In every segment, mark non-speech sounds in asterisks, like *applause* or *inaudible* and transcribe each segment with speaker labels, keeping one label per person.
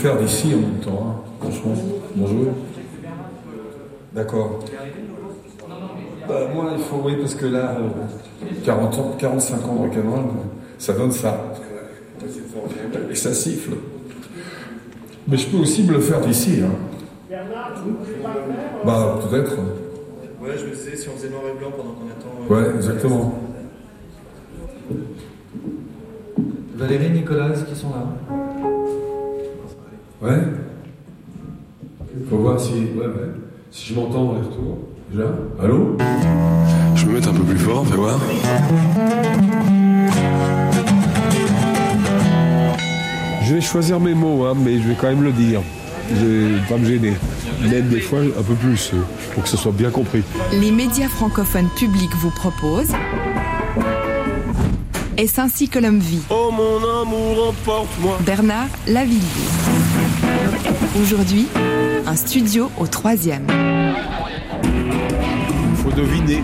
Speaker 1: faire d'ici en même temps, hein, franchement. Bonjour. D'accord. Bah, moi, il faut, oui, parce que là, euh, 40 ans, 45 ans de rock'n'roll, ça donne ça. Et ça siffle. Mais je peux aussi me le faire d'ici. Hein. Bah, peut-être.
Speaker 2: Ouais, je me disais, si on faisait noir et blanc pendant qu'on attend. euh,
Speaker 1: Ouais, exactement. Je m'entends les retours. Déjà Allô
Speaker 3: Je vais me mettre un peu plus fort, fais voir.
Speaker 4: Je vais choisir mes mots, hein, mais je vais quand même le dire. Je vais pas me gêner. Même des fois un peu plus, euh, pour que ce soit bien compris.
Speaker 5: Les médias francophones publics vous proposent Est-ce ainsi que l'homme vit
Speaker 3: Oh mon amour, emporte-moi.
Speaker 5: Bernard Lavillier. Aujourd'hui, un studio au troisième.
Speaker 4: Il faut deviner,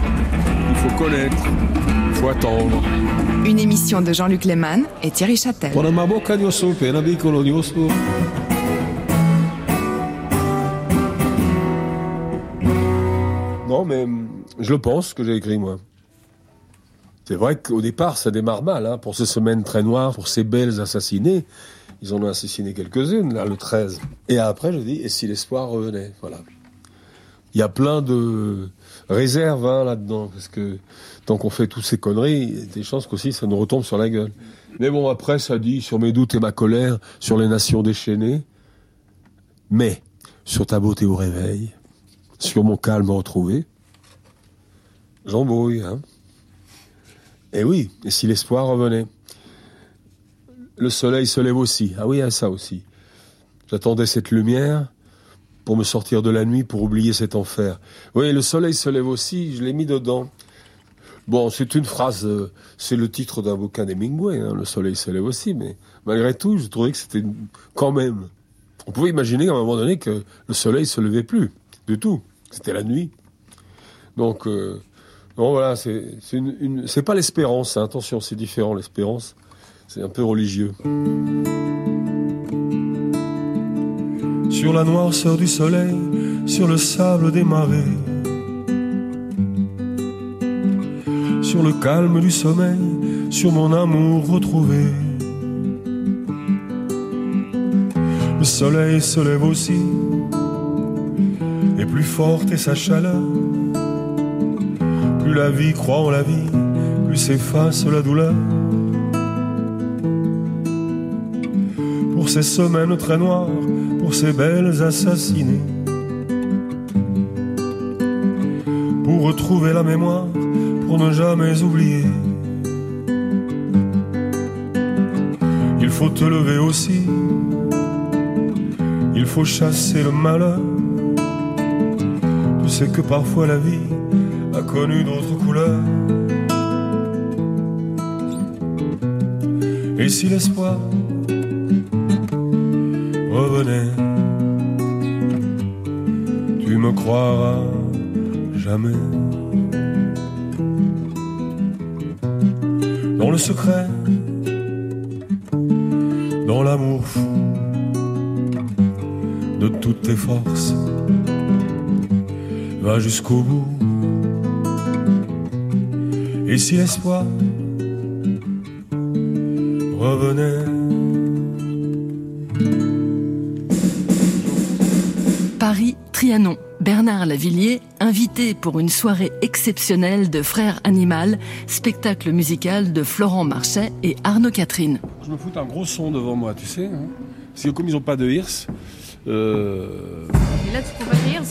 Speaker 4: il faut connaître, il faut attendre.
Speaker 5: Une émission de Jean-Luc Lehmann et Thierry Châtel.
Speaker 4: Non, mais hum, je le pense, que j'ai écrit, moi. C'est vrai qu'au départ, ça démarre mal, hein, pour ces semaines très noires, pour ces belles assassinées. Ils en ont assassiné quelques-unes, là, le 13. Et après, je dis, et si l'espoir revenait Voilà. Il y a plein de réserves hein, là-dedans, parce que tant qu'on fait toutes ces conneries, il y a des chances qu'aussi ça nous retombe sur la gueule. Mais bon, après, ça dit sur mes doutes et ma colère, sur les nations déchaînées, mais sur ta beauté au réveil, sur mon calme retrouvé, j'embrouille. Hein. Et oui, et si l'espoir revenait? Le soleil se lève aussi. Ah oui, à ça aussi. J'attendais cette lumière pour me sortir de la nuit, pour oublier cet enfer. Oui, le soleil se lève aussi, je l'ai mis dedans. Bon, c'est une phrase, euh, c'est le titre d'un bouquin d'Hemingway, hein, le soleil se lève aussi, mais malgré tout, je trouvais que c'était quand même. On pouvait imaginer qu'à un moment donné que le soleil se levait plus, du tout. C'était la nuit. Donc, euh, voilà, c'est une, pas l'espérance, hein, attention, c'est différent, l'espérance. C'est un peu religieux.
Speaker 6: Sur la noirceur du soleil, sur le sable des marées, sur le calme du sommeil, sur mon amour retrouvé. Le soleil se lève aussi, et plus forte est sa chaleur. Plus la vie croit en la vie, plus s'efface la douleur. Pour ces semaines très noires, pour ces belles assassinées. Pour retrouver la mémoire, pour ne jamais oublier. Il faut te lever aussi, il faut chasser le malheur. Tu sais que parfois la vie a connu d'autres couleurs. Et si l'espoir tu me croiras jamais. Dans le secret, dans l'amour fou de toutes tes forces, va jusqu'au bout. Et si l'espoir revenait,
Speaker 7: Bernard Lavillier, invité pour une soirée exceptionnelle de Frères Animal, spectacle musical de Florent Marchais et Arnaud Catherine.
Speaker 4: Je me fous un gros son devant moi, tu sais. hein. Parce que comme ils n'ont pas de hirs, euh...
Speaker 8: Et là, tu prends pas de ears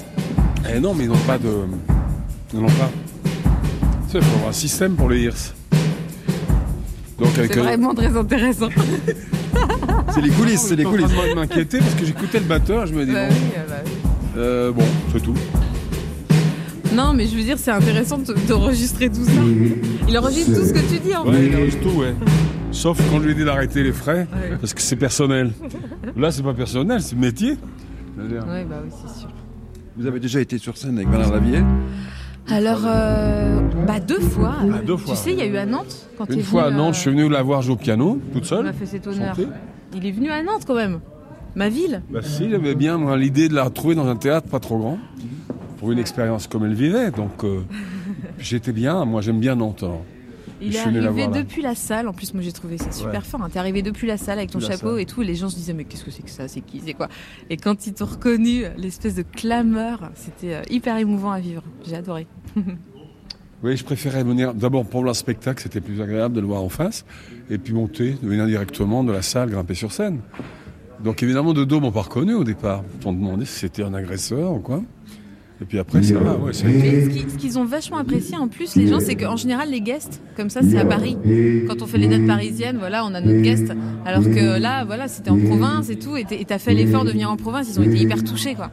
Speaker 4: eh non, mais ils n'ont pas de... Ils n'ont pas. Tu sais, il faut avoir un système pour les hirs. Donc avec...
Speaker 8: C'est
Speaker 4: euh,
Speaker 8: vraiment très intéressant. *laughs*
Speaker 9: C'est les coulisses, c'est les coulisses.
Speaker 4: de m'inquiéter parce que j'écoutais le batteur, je me dis
Speaker 8: Bah
Speaker 4: bon,
Speaker 8: oui, oui.
Speaker 4: euh, bon, c'est tout.
Speaker 8: Non, mais je veux dire, c'est intéressant de- d'enregistrer tout ça. Il enregistre tout ce que tu dis en
Speaker 4: Ouais,
Speaker 8: fait.
Speaker 4: il enregistre tout, ouais. Sauf quand je lui ai dit d'arrêter les frais,
Speaker 8: Ouais.
Speaker 4: parce que c'est personnel. Là, c'est pas personnel, c'est métier.
Speaker 8: Ouais, bah oui, c'est sûr.
Speaker 9: Vous avez déjà été sur scène avec Bernard Lavillier
Speaker 8: Alors, euh, bah deux fois.
Speaker 4: Ah, deux fois.
Speaker 8: Tu sais, il y a eu à Nantes quand
Speaker 4: Une fois à
Speaker 8: venu,
Speaker 4: Nantes,
Speaker 8: euh,
Speaker 4: je suis venu la voir jouer au piano, toute
Speaker 8: On
Speaker 4: seule.
Speaker 8: m'a fait cet honneur.
Speaker 4: chanter.
Speaker 8: Il est venu à Nantes quand même. Ma ville
Speaker 4: Bah si, j'avais bien l'idée de la retrouver dans un théâtre pas trop grand, pour une expérience comme elle vivait. Donc euh, *laughs* j'étais bien, moi j'aime bien alors.
Speaker 8: Il
Speaker 4: Je
Speaker 8: est
Speaker 4: la
Speaker 8: arrivé
Speaker 4: là.
Speaker 8: depuis la salle. En plus, moi, j'ai trouvé ça super
Speaker 4: Ouais.
Speaker 8: fort. hein. T'es arrivé depuis la salle avec ton
Speaker 4: la
Speaker 8: chapeau
Speaker 4: salle.
Speaker 8: et tout. Les gens se disaient, mais qu'est-ce que c'est que ça C'est qui C'est quoi? Et quand ils t'ont reconnu, l'espèce de clameur, c'était euh, hyper émouvant à vivre. J'ai adoré. *laughs*
Speaker 4: Oui, je préférais venir d'abord pour voir le spectacle, c'était plus agréable de le voir en face, et puis monter, de venir directement de la salle, grimper sur scène. Donc évidemment, de dos m'ont pas reconnu au départ. Ils m'ont demandé si c'était un agresseur ou quoi. Et puis après, ça va, ouais,
Speaker 8: Mais ce qui- ce qu'ils ont vachement apprécié en plus, les gens, c'est qu'en général, les guests, comme ça, c'est à Paris. Quand on fait les dates parisiennes, voilà, on a notre guest. Alors que là, voilà, c'était en province et tout. Et t'as fait l'effort de venir en province. Ils ont été hyper touchés, quoi.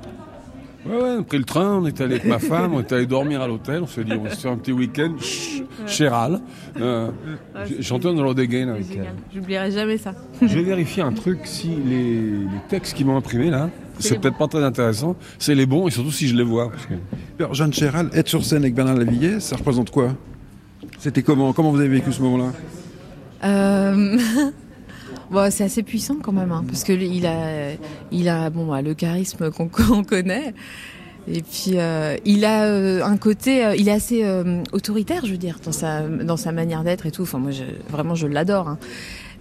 Speaker 4: Ouais, ouais, on a pris le train, on est allé avec ma femme, on est allé dormir à l'hôtel, on s'est dit, on se fait un petit week-end, chut, chez Ral. Euh,
Speaker 8: Ouais,
Speaker 4: Chanté dans l'Ode Again avec elle.
Speaker 8: J'oublierai jamais ça.
Speaker 4: Je vais vérifier un truc, si les, les textes qu'ils m'ont imprimés là,
Speaker 8: C'est
Speaker 4: peut-être pas très intéressant, c'est les bons, et surtout si je les vois. parce que-
Speaker 9: Alors, Jeanne Chéral, être sur scène avec Bernard Lavillier, ça représente quoi? C'était comment Comment vous avez vécu ce moment-là?
Speaker 8: Euh, *laughs* bon, c'est assez puissant quand même, hein, parce que il a, il a, bon, bah, le charisme qu'on *laughs* qu'on connaît. Et puis euh, il a euh, un côté, euh, il est assez euh, autoritaire, je veux dire, dans sa dans sa manière d'être et tout. Enfin moi, je, vraiment, je l'adore. hein.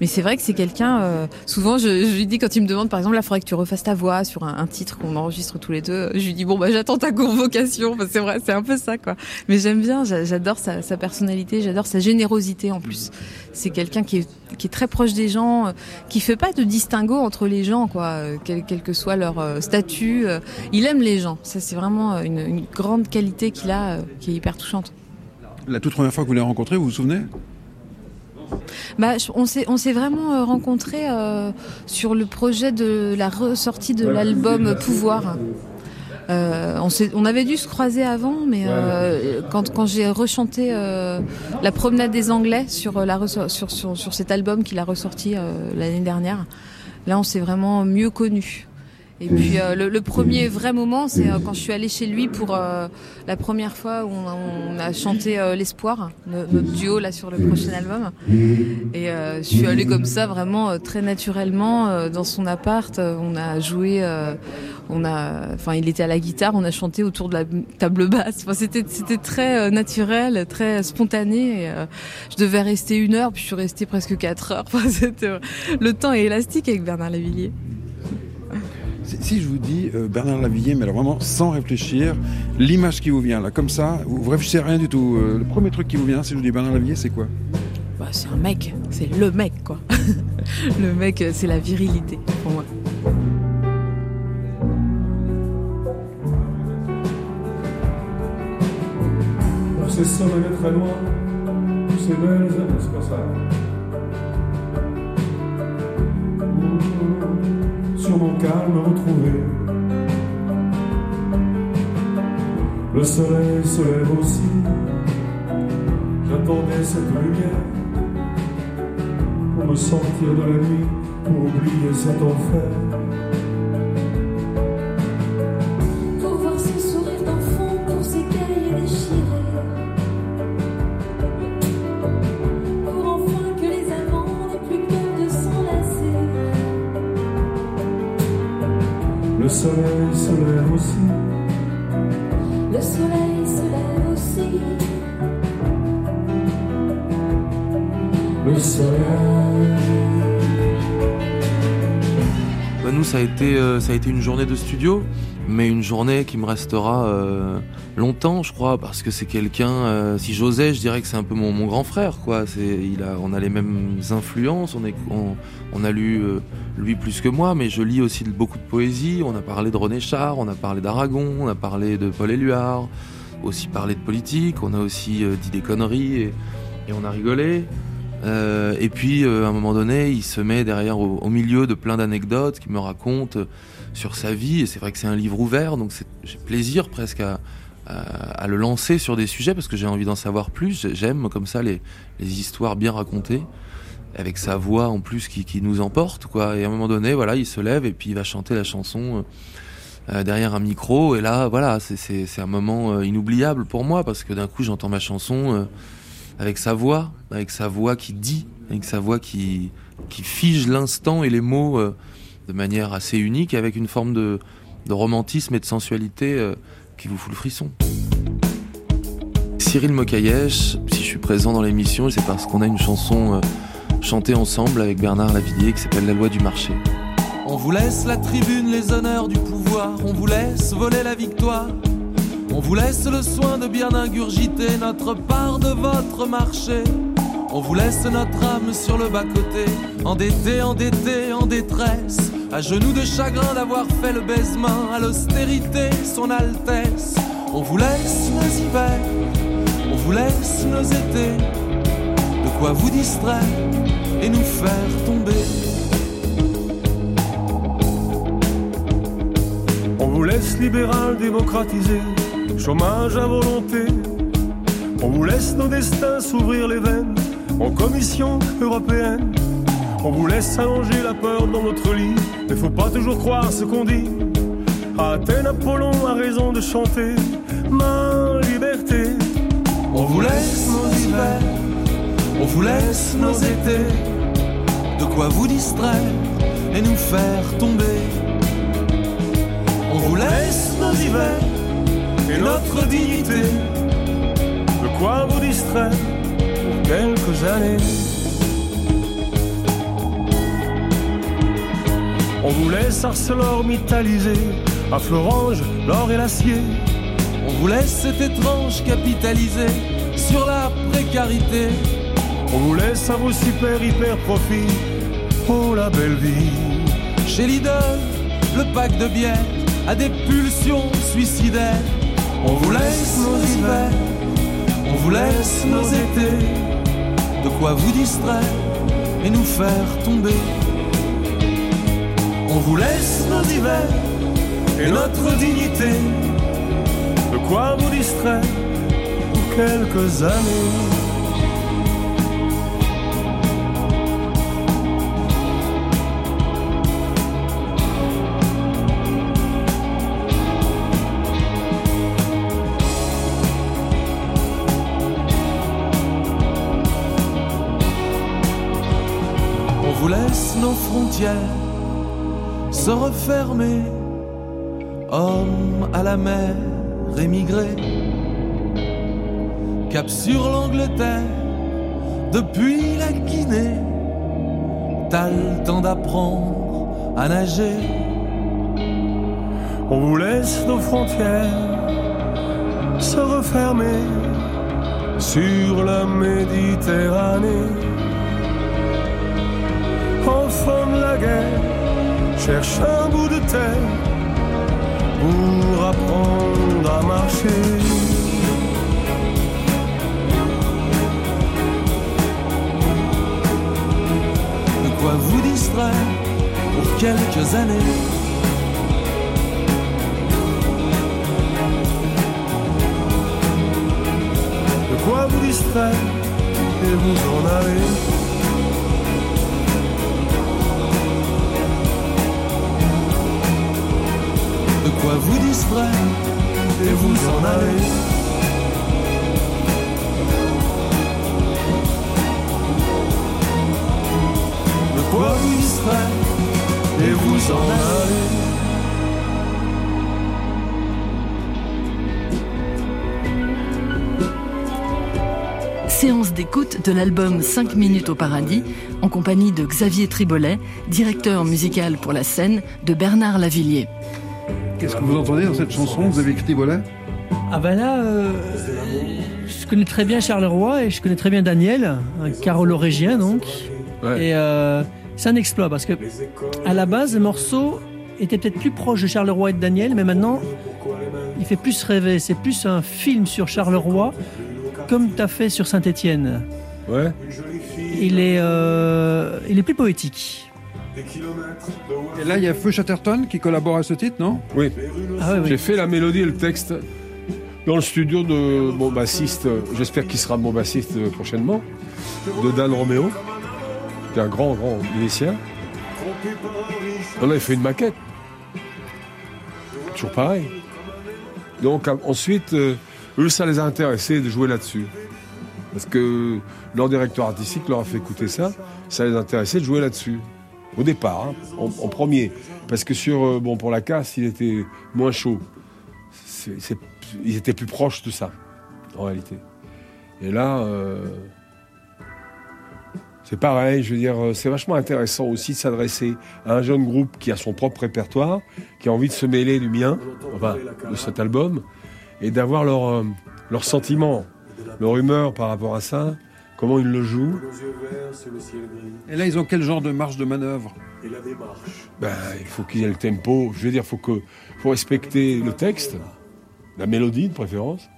Speaker 8: Mais c'est vrai que c'est quelqu'un. euh, souvent, je, lui dis quand il me demande, par exemple, là, il faudrait que tu refasses ta voix sur un, titre qu'on enregistre tous les deux. Je lui dis bon bah j'attends ta convocation. Enfin, c'est vrai, c'est un peu ça quoi. Mais j'aime bien, j'a- j'adore sa, personnalité, j'adore sa générosité en plus. C'est quelqu'un qui est très proche des gens, euh, qui fait pas de distinguo entre les gens quoi, euh, quel, que soit leur statut. il aime les gens. Ça c'est vraiment une, une grande qualité qu'il a, qui est hyper touchante.
Speaker 9: La toute première fois que vous l'avez rencontré, vous vous souvenez?
Speaker 8: Bah, on s'est vraiment euh, rencontrés euh, sur le projet de la ressortie de l'album Pouvoir. Euh, on, avait dû se croiser avant, mais euh, quand, quand j'ai rechanté euh, la promenade des Anglais sur, la, sur, sur, sur cet album qu'il a ressorti l'année dernière, là on s'est vraiment mieux connus. Et puis euh, le, le premier vrai moment, c'est euh, quand je suis allée chez lui pour euh, la première fois où on a, on a chanté euh, L'espoir, no- notre duo là sur le prochain album. Et euh, je suis allée comme ça vraiment euh, très naturellement euh, dans son appart. On a joué, euh, on a, enfin il était à la guitare, on a chanté autour de la table basse. Enfin c'était c'était très euh, naturel, très spontané. Et, euh, je devais rester une heure, puis je suis restée presque quatre heures. *laughs* Enfin, c'était- le temps est élastique avec Bernard Lavillier.
Speaker 9: Si je vous dis euh, Bernard Lavillier, mais alors vraiment sans réfléchir, l'image qui vous vient là, comme ça, vous, vous réfléchissez à rien du tout. euh, le premier truc qui vous vient, si je vous dis Bernard Lavillier, c'est quoi?
Speaker 8: Bah, c'est un mec, c'est le mec quoi. *laughs* le mec, euh, c'est la virilité pour moi.
Speaker 6: Très loin, pour ces belles années, c'est pas ça. Mmh, Mon calme retrouvé, le soleil se lève aussi. J'attendais cette lumière pour me sortir de la nuit, pour oublier cet enfer.
Speaker 10: Euh, ça a été une journée de studio, mais une journée qui me restera euh, longtemps, je crois, parce que c'est quelqu'un, euh, si j'osais, je dirais que c'est un peu mon, grand frère, quoi. On a les mêmes influences, on, a lu, lui plus que moi, mais je lis aussi beaucoup de poésie, on a parlé de René Char, on a parlé d'Aragon, on a parlé de Paul Éluard, aussi parlé de politique, on a aussi dit des conneries et on a rigolé. Euh, et puis, euh, à un moment donné, il se met derrière, au, milieu de plein d'anecdotes qu'il me raconte euh, sur sa vie. Et c'est vrai que c'est un livre ouvert, donc j'ai plaisir presque à, le lancer sur des sujets parce que j'ai envie d'en savoir plus. J'aime comme ça les, histoires bien racontées, avec sa voix en plus qui, nous emporte. Et à un moment donné, voilà, il se lève et puis il va chanter la chanson. derrière un micro et là voilà c'est- un moment inoubliable pour moi parce que d'un coup j'entends ma chanson avec sa voix, avec sa voix qui dit, avec sa voix qui, fige l'instant et les mots euh,
Speaker 11: de manière assez unique, avec une forme de, de romantisme et de sensualité euh, qui vous fout le frisson. Cyril Mokayesh, si je suis présent dans l'émission, c'est parce qu'on a une chanson euh, chantée ensemble avec Bernard Lavillier qui s'appelle La loi du marché. On vous laisse la tribune, les honneurs du pouvoir, on vous laisse voler la victoire. On vous laisse le soin de bien ingurgiter notre part de votre marché. On vous laisse notre âme sur le bas-côté, endetté, endetté, en détresse, à genoux de chagrin d'avoir fait le baisement à l'austérité, son Altesse. On vous laisse nos hivers, on vous laisse nos étés, de quoi vous distraire et nous faire tomber.
Speaker 6: On vous laisse libéral démocratisé, chômage à volonté. On vous laisse nos destins s'ouvrir les veines en commission européenne. On vous laisse allonger la peur dans notre lit. Ne faut pas toujours croire ce qu'on dit. Athènes, Apollon a raison de chanter ma liberté.
Speaker 11: On vous laisse nos hivers, on vous laisse nos étés, de quoi vous distraire et nous faire tomber. On vous laisse nos hivers
Speaker 6: et notre dignité. De quoi vous distraire pour quelques années. On vous laisse ArcelorMittaliser à Florange l'or et l'acier.
Speaker 11: On vous laisse cet étrange capitalisé sur la précarité.
Speaker 6: On vous laisse à vos super hyper profits. Oh la belle vie.
Speaker 11: Chez Lidl, le pack de bière a des pulsions suicidaires. On vous laisse nos hivers, on vous laisse nos étés, de quoi vous distraire et nous faire tomber. On vous laisse nos hivers
Speaker 6: et notre dignité. De quoi vous distraire pour quelques années.
Speaker 11: Nos frontières se refermer, hommes à la mer émigrés, cap sur l'Angleterre, depuis la Guinée, t'as le temps d'apprendre à nager.
Speaker 6: On vous laisse nos frontières se refermer sur la Méditerranée. Cherche un bout de terre pour apprendre à marcher.
Speaker 11: De quoi vous distraire pour quelques années.
Speaker 6: De quoi vous distraire et vous en allez.
Speaker 11: Vous distraire
Speaker 6: et vous en allez.
Speaker 11: De quoi vous distraire
Speaker 6: et vous en allez.
Speaker 7: Séance d'écoute de l'album 5 minutes au paradis en compagnie de Xavier Tribolet, directeur musical pour la scène de Bernard Lavillier.
Speaker 9: Qu'est-ce que vous entendez dans cette chanson Vous avez Tribolet
Speaker 12: Ah ben là, euh, je connais très bien Charleroi et je connais très bien Daniel, un carolorégien donc. Et euh, c'est un exploit parce que à la base, le morceau était peut-être plus proche de Charleroi et de Daniel, mais maintenant, il fait plus rêver. C'est plus un film sur Charleroi, comme tu as fait sur Saint-Étienne.
Speaker 4: Ouais.
Speaker 12: Il est, euh, il est plus poétique.
Speaker 9: Et là, il y a Feu Chatterton qui collabore à ce titre, non?
Speaker 4: Oui.
Speaker 12: Ah oui.
Speaker 4: J'ai fait la mélodie et le texte dans le studio de mon bassiste, j'espère qu'il sera mon bassiste prochainement, de Dan Romeo, qui est un grand, grand musicien. On avait fait une maquette. Toujours pareil. Donc a- ensuite, euh, eux, ça les a intéressés de jouer là-dessus. Parce que leur directeur artistique leur a fait écouter ça, ça les intéressait de jouer là-dessus. Au départ, hein, en, premier. Parce que sur, euh, bon, pour la casse, il était moins chaud. Ils étaient plus proches de ça, en réalité. Et là, euh, c'est pareil, je veux dire, euh, c'est vachement intéressant aussi de s'adresser à un jeune groupe qui a son propre répertoire, qui a envie de se mêler du mien, enfin, de cet album, et d'avoir leur sentiment, leur humeur par rapport à ça, comment ils le jouent.
Speaker 9: Et là, ils ont quel genre de marge de manœuvre
Speaker 4: Ben, il faut qu'il y ait le tempo. Je veux dire, il faut, que, faut respecter le texte, la mélodie de préférence,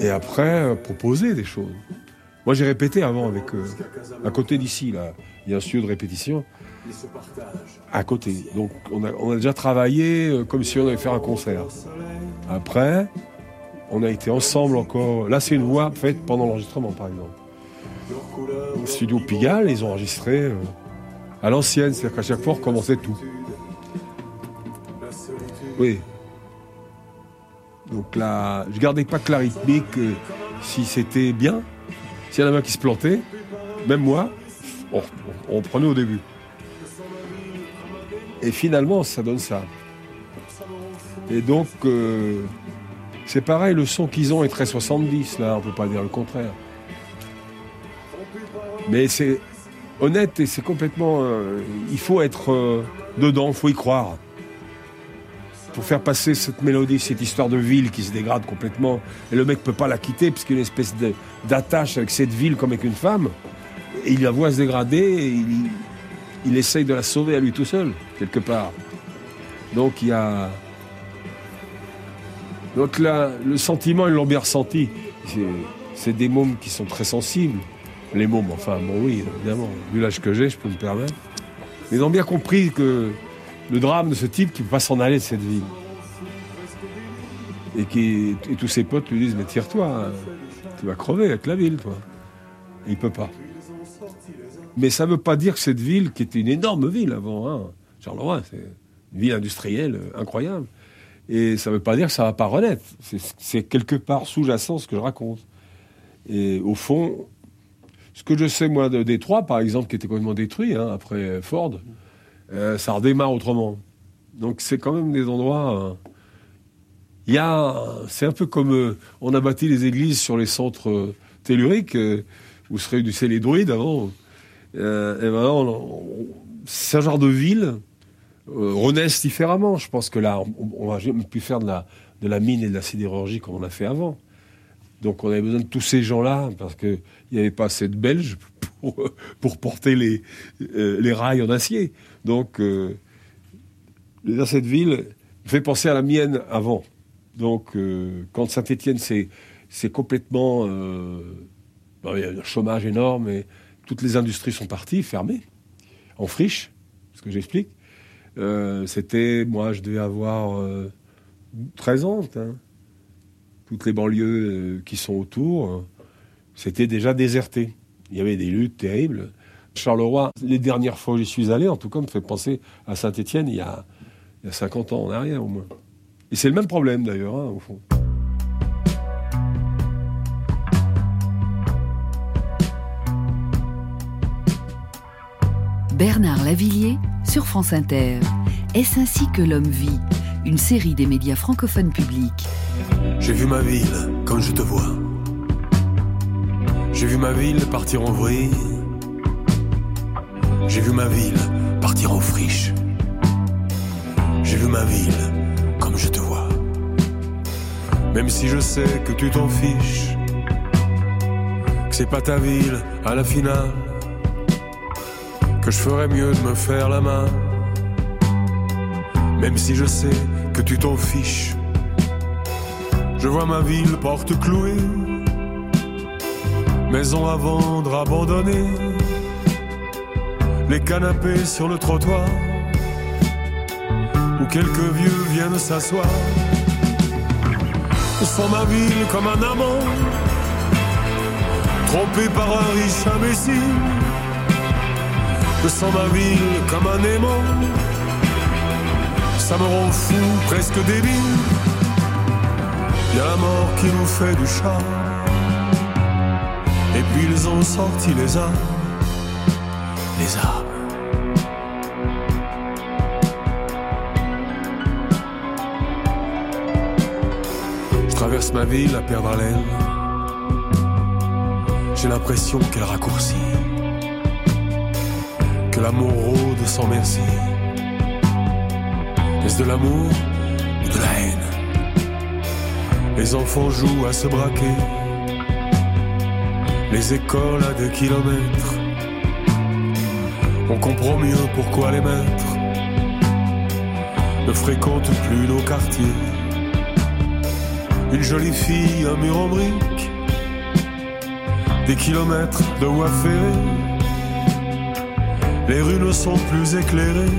Speaker 4: et après euh, proposer des choses. Moi, j'ai répété avant avec euh, à côté d'ici là, il y a un studio de répétition à côté. Donc, on a, on a déjà travaillé euh, comme si on allait faire un concert. Après, on a été ensemble encore. Là, c'est une voix faite pendant l'enregistrement, par exemple. Au studio Pigalle, ils ont enregistré euh, à l'ancienne, c'est-à-dire qu'à chaque fois, on recommençait tout. Oui. Donc là, je gardais pas que la rythmique, si c'était bien, s'il y en avait un qui se plantait, même moi, on, on prenait au début. Et finalement, ça donne ça. Et donc, euh, c'est pareil, le son qu'ils ont est très 70, là, on peut pas dire le contraire. Mais c'est honnête et c'est complètement. euh, il faut être euh, dedans, il faut y croire. Pour faire passer cette mélodie, cette histoire de ville qui se dégrade complètement. Et le mec peut pas la quitter parce qu'il y a une espèce d'attache avec cette ville comme avec une femme. Et il la voit se dégrader et il, il essaye de la sauver à lui tout seul, quelque part. Donc il y a. Donc le sentiment, ils l'ont bien ressenti. C'est- des mômes qui sont très sensibles. Les mômes, enfin, bon, oui, évidemment. Vu l'âge que j'ai, je peux me permettre. Mais ils ont bien compris que le drame de ce type qui ne peut pas s'en aller de cette ville. Et tous ses potes lui disent Mais tire-toi, hein. tu vas crever avec la ville, toi. Et il peut pas. Mais ça ne veut pas dire que cette ville, qui était une énorme ville avant, hein, Charleroi, c'est une ville industrielle euh, incroyable. Et ça ne veut pas dire que ça va pas renaître. C'est- C'est quelque part sous-jacent ce que je raconte. Et au fond, ce que je sais, moi, de Détroit, par exemple, qui était complètement détruit hein, après Ford, euh, ça redémarre autrement. Donc c'est quand même des endroits. a, c'est un peu comme euh, on a bâti les églises sur les centres telluriques où se réunissaient les druides avant. Et maintenant, on- on- ce genre de ville renaissent différemment. Je pense que là, on, va jamais plus faire de la, de la mine et de la sidérurgie comme on a fait avant. Donc on avait besoin de tous ces gens-là parce qu'il n'y avait pas assez de Belges pour, *laughs* pour porter les, euh, les rails en acier. Donc euh, cette ville fait penser à la mienne avant. Donc euh, quand Saint-Étienne c'est complètement euh, bon, il y a un chômage énorme et toutes les industries sont parties fermées en friche, ce que j'explique. Euh, C'était moi je devais avoir euh, 13 ans. hein toutes les banlieues euh, qui sont autour, euh, c'était déjà déserté. Il y avait des luttes terribles. Charleroi, les dernières fois où j'y suis allé, en tout cas, me fait penser à Saint-Étienne il, y a- il y a 50 ans en arrière au moins. Et c'est le même problème d'ailleurs, hein, au fond.
Speaker 13: Bernard Lavillier sur France Inter. Est-ce ainsi que l'homme vit Une série des médias francophones publics.
Speaker 3: J'ai vu ma ville comme je te vois. J'ai vu ma ville partir en vrille. J'ai vu ma ville partir en friche. J'ai vu ma ville comme je te vois. Même si je sais que tu t'en fiches, que c'est pas ta ville à la finale, que je ferais mieux de me faire la main. Même si je sais que tu t'en fiches. Je vois ma ville porte clouée, maison à vendre abandonnée, les canapés sur le trottoir, où quelques vieux viennent s'asseoir. Je sens ma ville comme un amant, trompé par un riche imbécile. Je sens ma ville comme un aimant. Ça me rend fou, presque débile. La mort qui nous fait du charme, Et puis ils ont sorti les arbres. Les arbres.
Speaker 14: Je traverse ma ville à perdre haleine. J'ai l'impression qu'elle raccourcit que l'amour rôde sans merci. Est-ce de l'amour ou de la haine? Les enfants jouent à se braquer, les écoles à des kilomètres. On comprend mieux pourquoi les maîtres ne fréquentent plus nos quartiers. Une jolie fille, un mur en briques, des kilomètres de voies ferrées. Les rues ne sont plus éclairées,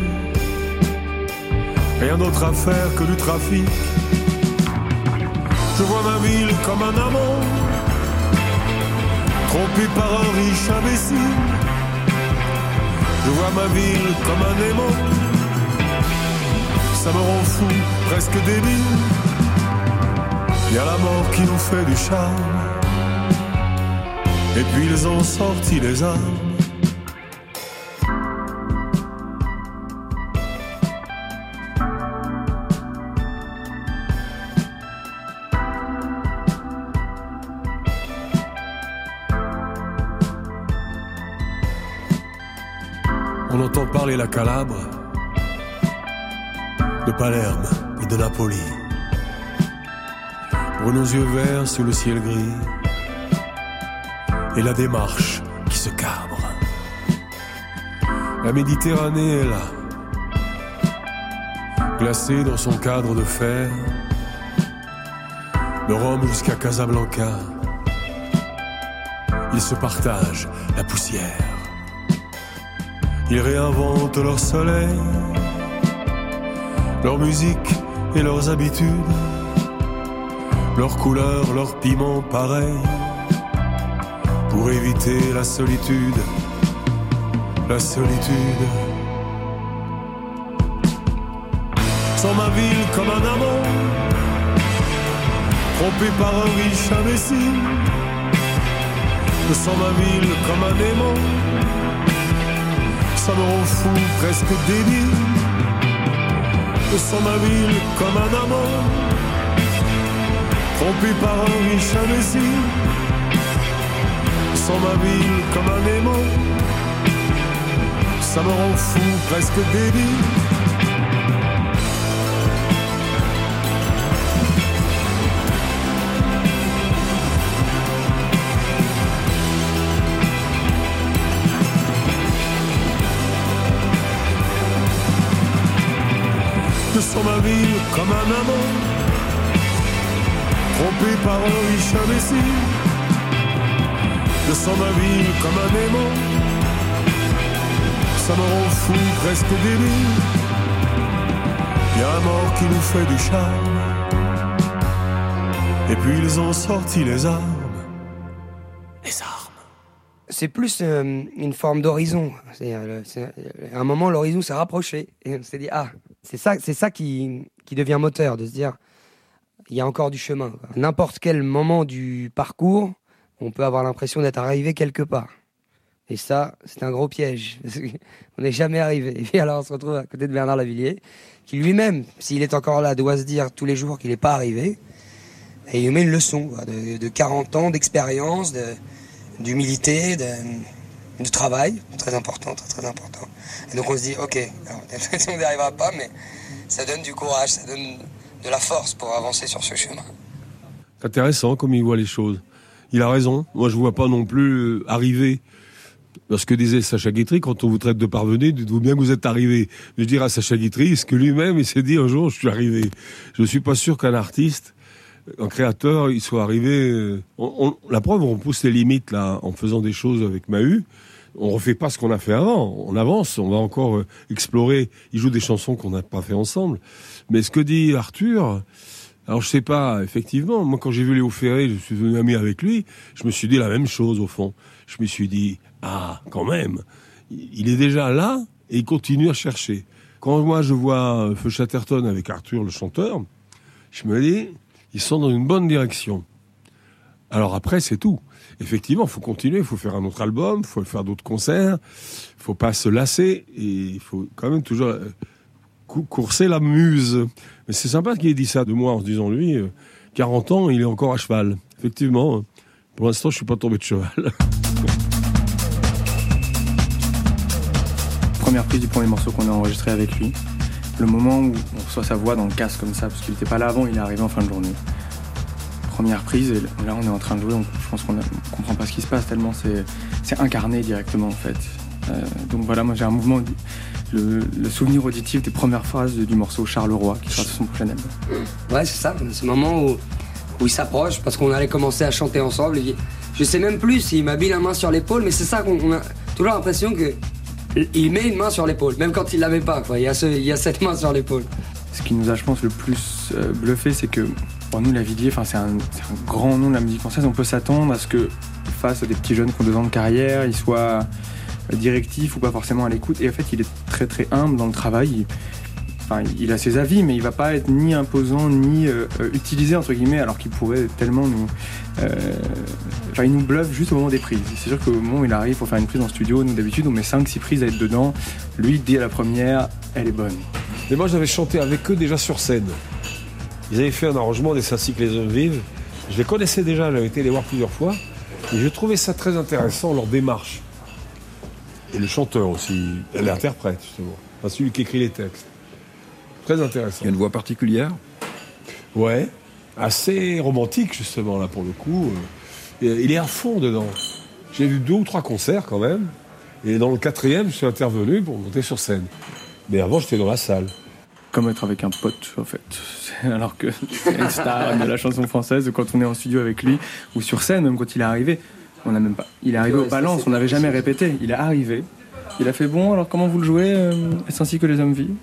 Speaker 14: rien d'autre à faire que du trafic. Je vois ma ville comme un amant, trompé par un riche imbécile. Je vois ma ville comme un aimant, ça me rend fou, presque débile. Y a la mort qui nous fait du charme. Et puis ils ont sorti les armes. La Calabre, de Palerme et de Napoli. Pour nos yeux verts sous le ciel gris, et la démarche qui se cabre. La Méditerranée est là, glacée dans son cadre de fer, de Rome jusqu'à Casablanca. Ils se partagent la poussière. Ils réinventent leur soleil, leur musique et leurs habitudes, leurs couleurs, leurs piments pareils, pour éviter la solitude, la solitude. Sans ma ville comme un amant, trompé par un riche imbécile, je sens ma ville comme un aimant ça me rend fou, presque débile. Je sens ma ville comme un amant, trompé par un riche imbécile. Je sens ma ville comme un aimant, ça me rend fou, presque débile. Je sens ma ville comme un amant, trompé par un riche imbécile. Je sens ma ville comme un aimant, ça me rend fou, presque débile. Y a un mort qui nous fait du charme, et puis ils ont sorti les armes.
Speaker 15: C'est plus euh, une forme d'horizon. C'est, euh, c'est- À un moment, l'horizon s'est rapproché. Et on s'est dit, ah, c'est ça, c'est ça qui, qui devient moteur, de se dire, il y a encore du chemin. À N'importe quel moment du parcours, on peut avoir l'impression d'être arrivé quelque part. Et ça, c'est un gros piège. *laughs* on n'est jamais arrivé. Et alors, on se retrouve à côté de Bernard Lavillier, qui lui-même, s'il est encore là, doit se dire tous les jours qu'il n'est pas arrivé. Et il met une leçon de, de 40 ans d'expérience, de, d'humilité, de, de travail, très important, très très important. Et donc on se dit, ok, *laughs* on n'y arrivera pas, mais ça donne du courage, ça donne de la force pour avancer sur ce chemin.
Speaker 4: Intéressant comme il voit les choses. Il a raison. Moi, je vois pas non plus euh, arriver. Parce que disait Sacha Guitry, quand on vous traite de parvenu, dites-vous bien que vous êtes arrivé. Je dirais à Sacha Guitry, ce que lui-même, il s'est dit un jour, je suis arrivé. Je suis pas sûr qu'un artiste, un créateur, il soit arrivé. euh, la preuve, on pousse les limites là, en faisant des choses avec Mahu. On refait pas ce qu'on a fait avant. On avance, on va encore euh, explorer. Il joue des chansons qu'on n'a pas fait ensemble. Mais ce que dit Arthur, alors je sais pas, effectivement, moi quand j'ai vu Léo Ferré, je suis devenu ami avec lui, je me suis dit la même chose au fond. Je me suis dit, ah, quand même, il est déjà là et il continue à chercher. Quand moi je vois euh, Feu Chatterton avec Arthur le chanteur, je me dis, ils sont dans une bonne direction. Alors après, c'est tout. Effectivement, il faut continuer, il faut faire un autre album, il faut faire d'autres concerts, il faut pas se lasser et il faut quand même toujours euh, cou- courser la muse. Mais c'est sympa qu'il ait dit ça de moi en se disant lui, euh, 40 ans, il est encore à cheval. Effectivement, pour l'instant, je suis pas tombé de cheval. *laughs*
Speaker 16: Première prise du premier morceau qu'on a enregistré avec lui. Le moment où on reçoit sa voix dans le casque comme ça, parce qu'il n'était pas là avant, il est arrivé en fin de journée. Première prise, et là on est en train de jouer, on- je pense qu'on ne comprend pas ce qui se passe tellement c'est incarné directement en fait. Euh, donc voilà, moi j'ai un mouvement, le, le souvenir auditif des premières phrases du morceau Charleroi qui sera sur son prochain album.
Speaker 15: Ouais, c'est ça, ce moment où, où il s'approche parce qu'on allait commencer à chanter ensemble. Il- je sais même plus s'il m'a mis la main sur l'épaule, mais c'est ça qu'on on a toujours l'impression que il met une main sur l'épaule, même quand il l'avait pas. Quoi. Il, y a ce- il y a cette main sur l'épaule.
Speaker 16: Ce qui nous a, je pense, le plus euh, bluffé, c'est que pour nous, Lavillier, enfin, c'est un, grand nom de la musique française. On peut s'attendre à ce que, face à des petits jeunes qui ont deux ans de carrière, il soit euh, directif ou pas forcément à l'écoute. Et en fait, il est très très humble dans le travail. Il, a ses avis, mais il va pas être ni imposant ni euh, euh, utilisé entre guillemets, alors qu'il pourrait tellement nous. euh, Enfin, il nous bluffe juste au moment des prises. C'est sûr qu'au moment où il arrive pour faire une prise en studio, nous d'habitude on met 5-6 prises à être dedans. Lui, dès la première, elle est bonne.
Speaker 4: Mais moi, j'avais chanté avec eux déjà sur scène. Ils avaient fait un arrangement des Ainsi que les hommes vivent. Je les connaissais déjà, j'avais été les voir plusieurs fois. Et je trouvais ça très intéressant, leur démarche. Et le chanteur aussi, l'interprète, justement. Enfin, celui qui écrit les textes. Très intéressant.
Speaker 9: Il y a une voix particulière?
Speaker 4: Ouais, assez romantique, justement, là, pour le coup. Euh, Il est à fond dedans. J'ai vu deux ou trois concerts, quand même. Et dans le quatrième, je suis intervenu pour monter sur scène. Mais avant, j'étais dans la salle.
Speaker 16: Comme être avec un pote, en fait. *laughs* Alors que c'est une star de la chanson française, quand on est en studio avec lui, ou sur scène, même quand il est arrivé, on n'a même pas. Il est arrivé
Speaker 15: Ouais,
Speaker 16: au
Speaker 15: c'est
Speaker 16: on n'avait jamais répété. Il est arrivé, il a fait bon, alors comment vous le jouez euh, Est-ce ainsi que les hommes vivent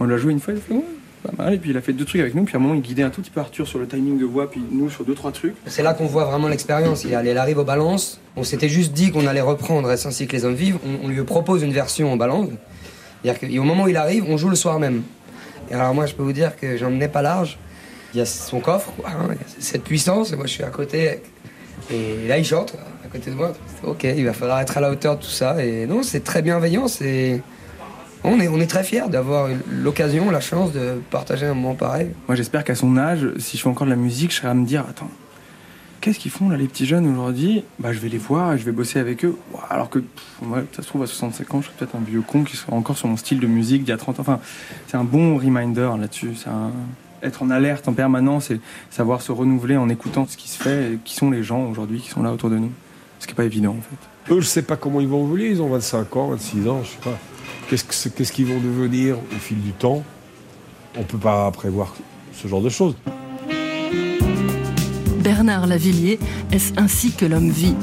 Speaker 16: On l'a joué une fois, il a fait ouais, pas mal, et puis il a fait deux trucs avec nous, puis à un moment il guidait un tout petit peu Arthur sur le timing de voix, puis nous sur deux, trois trucs.
Speaker 15: C'est là qu'on voit vraiment l'expérience. Il, il arrive au balance. On s'était juste dit qu'on allait reprendre Est-ce ainsi que les hommes vivent? On, on lui propose une version en balance. C'est-à-dire qu'au moment où il arrive, on joue le soir même. Et alors moi, je peux vous dire que j'en menais pas large. Il y a son coffre, quoi, hein, cette puissance. Et moi, je suis à côté. Et là, il chante à côté de moi. Ok, il va falloir être à la hauteur de tout ça. Et non, c'est très bienveillant. C'est on est, on est très fiers d'avoir l'occasion, la chance de partager un moment pareil.
Speaker 16: Moi, j'espère qu'à son âge, si je fais encore de la musique, je serai à me dire attends, qu'est-ce qu'ils font là, les petits jeunes aujourd'hui? Bah, je vais les voir et je vais bosser avec eux. Alors que, moi, ça se trouve, à 65 ans, je suis peut-être un vieux con qui sera encore sur mon style de musique d'il y a 30 ans. Enfin, c'est un bon reminder là-dessus. C'est Être en alerte en permanence et savoir se renouveler en écoutant ce qui se fait et qui sont les gens aujourd'hui qui sont là autour de nous. Ce qui n'est pas évident, en fait.
Speaker 4: Eux, je sais pas comment ils vont évoluer. Ils ont 25 ans, 26 ans, je sais pas. Qu'est-ce qu'ils vont devenir au fil du temps? On peut pas prévoir ce genre de choses.
Speaker 7: Bernard Lavillier, est-ce ainsi que l'homme vit?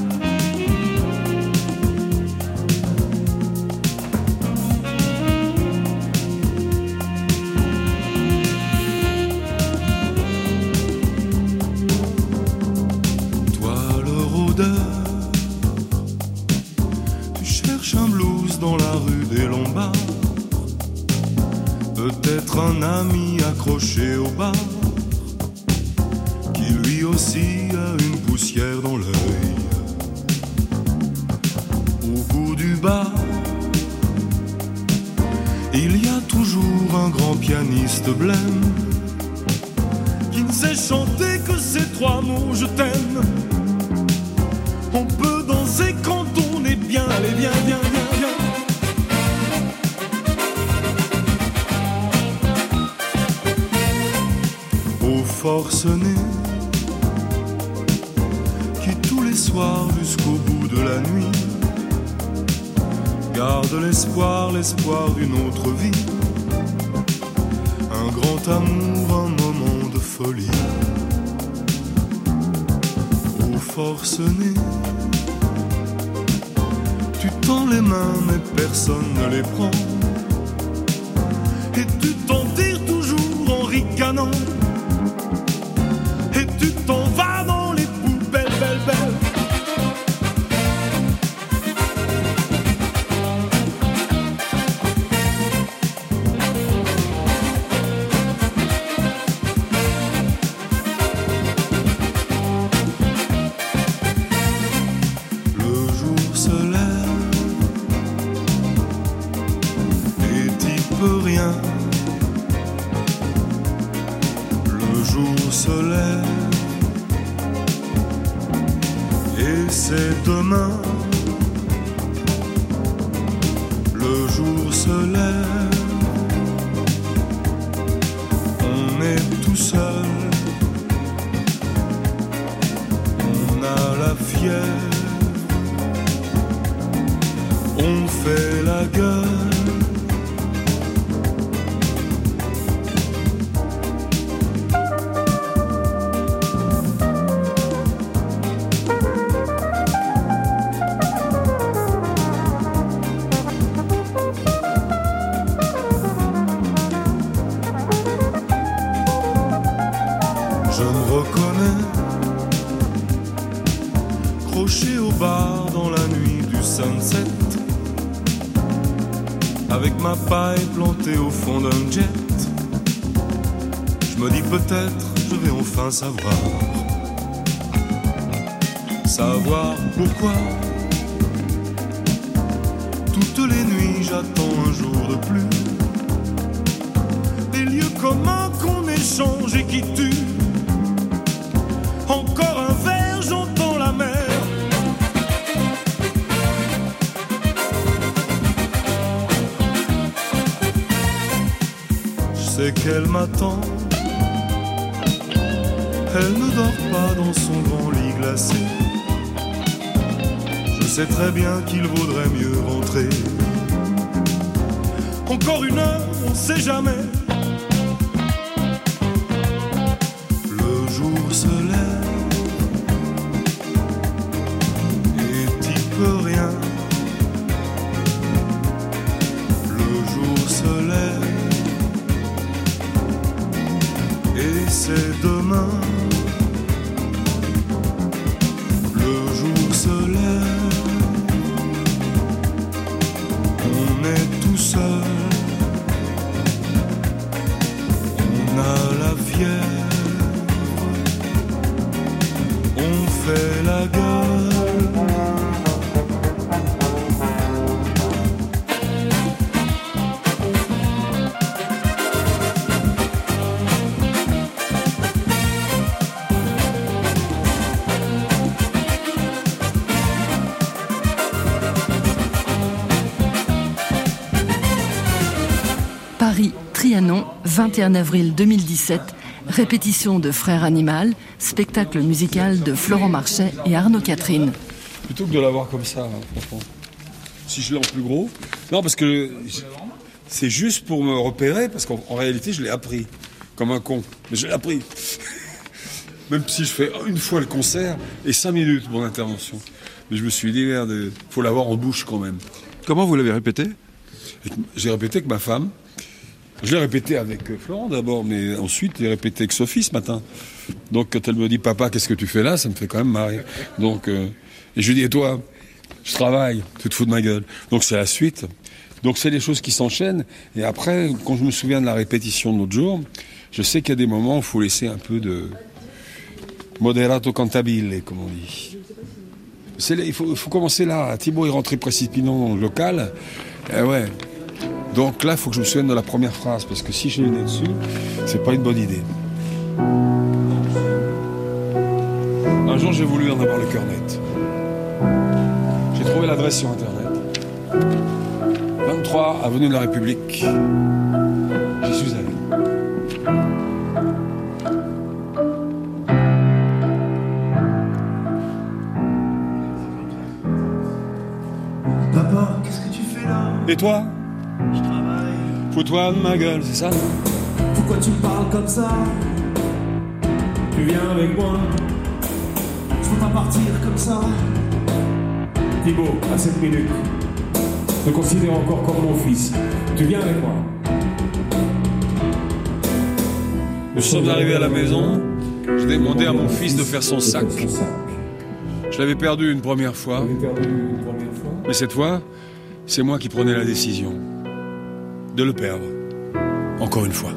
Speaker 14: L'espoir d'une autre vie un grand amour, un moment de folie. Au forcené, tu tends les mains mais personne ne les prend. Et c'est demain. Le jour se lève, on est tout seul, on a la fièvre, on fait la gueule. Elle ne dort pas dans son grand lit glacé. Je sais très bien qu'il vaudrait mieux rentrer. Encore une heure, on sait jamais. Le jour se lève
Speaker 7: 21 avril 2017. Répétition de Frères Animal, spectacle musical de Florent Marchais et Arnaud Catherine.
Speaker 4: Plutôt que de l'avoir comme ça, hein, franchement. Si je l'ai en plus gros. Non, parce que c'est juste pour me repérer, parce qu'en en réalité, je l'ai appris. Comme un con. Mais je l'ai appris. *laughs* Même si je fais une fois le concert et cinq minutes mon intervention. Mais je me suis dit, merde, faut l'avoir en bouche quand même.
Speaker 9: Comment vous l'avez répété?
Speaker 4: J'ai répété avec ma femme. Je l'ai répété avec euh, Florent d'abord, mais ensuite j'ai répété avec Sophie ce matin. Donc quand elle me dit papa, qu'est-ce que tu fais là, ça me fait quand même marrer. Donc euh, et je lui dis et toi, je travaille, tu te fous de ma gueule. Donc c'est la suite. Donc c'est des choses qui s'enchaînent. Et après, quand je me souviens de la répétition de l'autre jour, je sais qu'il y a des moments où il faut laisser un peu de moderato cantabile, comme on dit. Il, faut, commencer là. Thibaut est rentré précipitamment dans le local. Eh ouais. Donc là, il faut que je me souvienne de la première phrase, parce que si j'ai nez dessus, c'est pas une bonne idée. Un jour, j'ai voulu en avoir le cœur net. J'ai trouvé l'adresse sur Internet. 23 avenue de la République. J'y suis allé.
Speaker 14: Papa, qu'est-ce que tu fais là?
Speaker 4: Et toi? Fous-toi de ma gueule, c'est ça
Speaker 14: Pourquoi tu parles comme ça? Tu viens avec moi Je peux pas partir comme ça.
Speaker 17: Thibaut, à cette minute, te considère encore comme mon fils. Tu viens avec moi.
Speaker 4: Nous sommes arrivés à la maison. J'ai demandé à mon fils de faire son sac. Je l'avais perdu une première fois. Mais cette fois, c'est moi qui prenais la décision de le perdre. Encore une fois.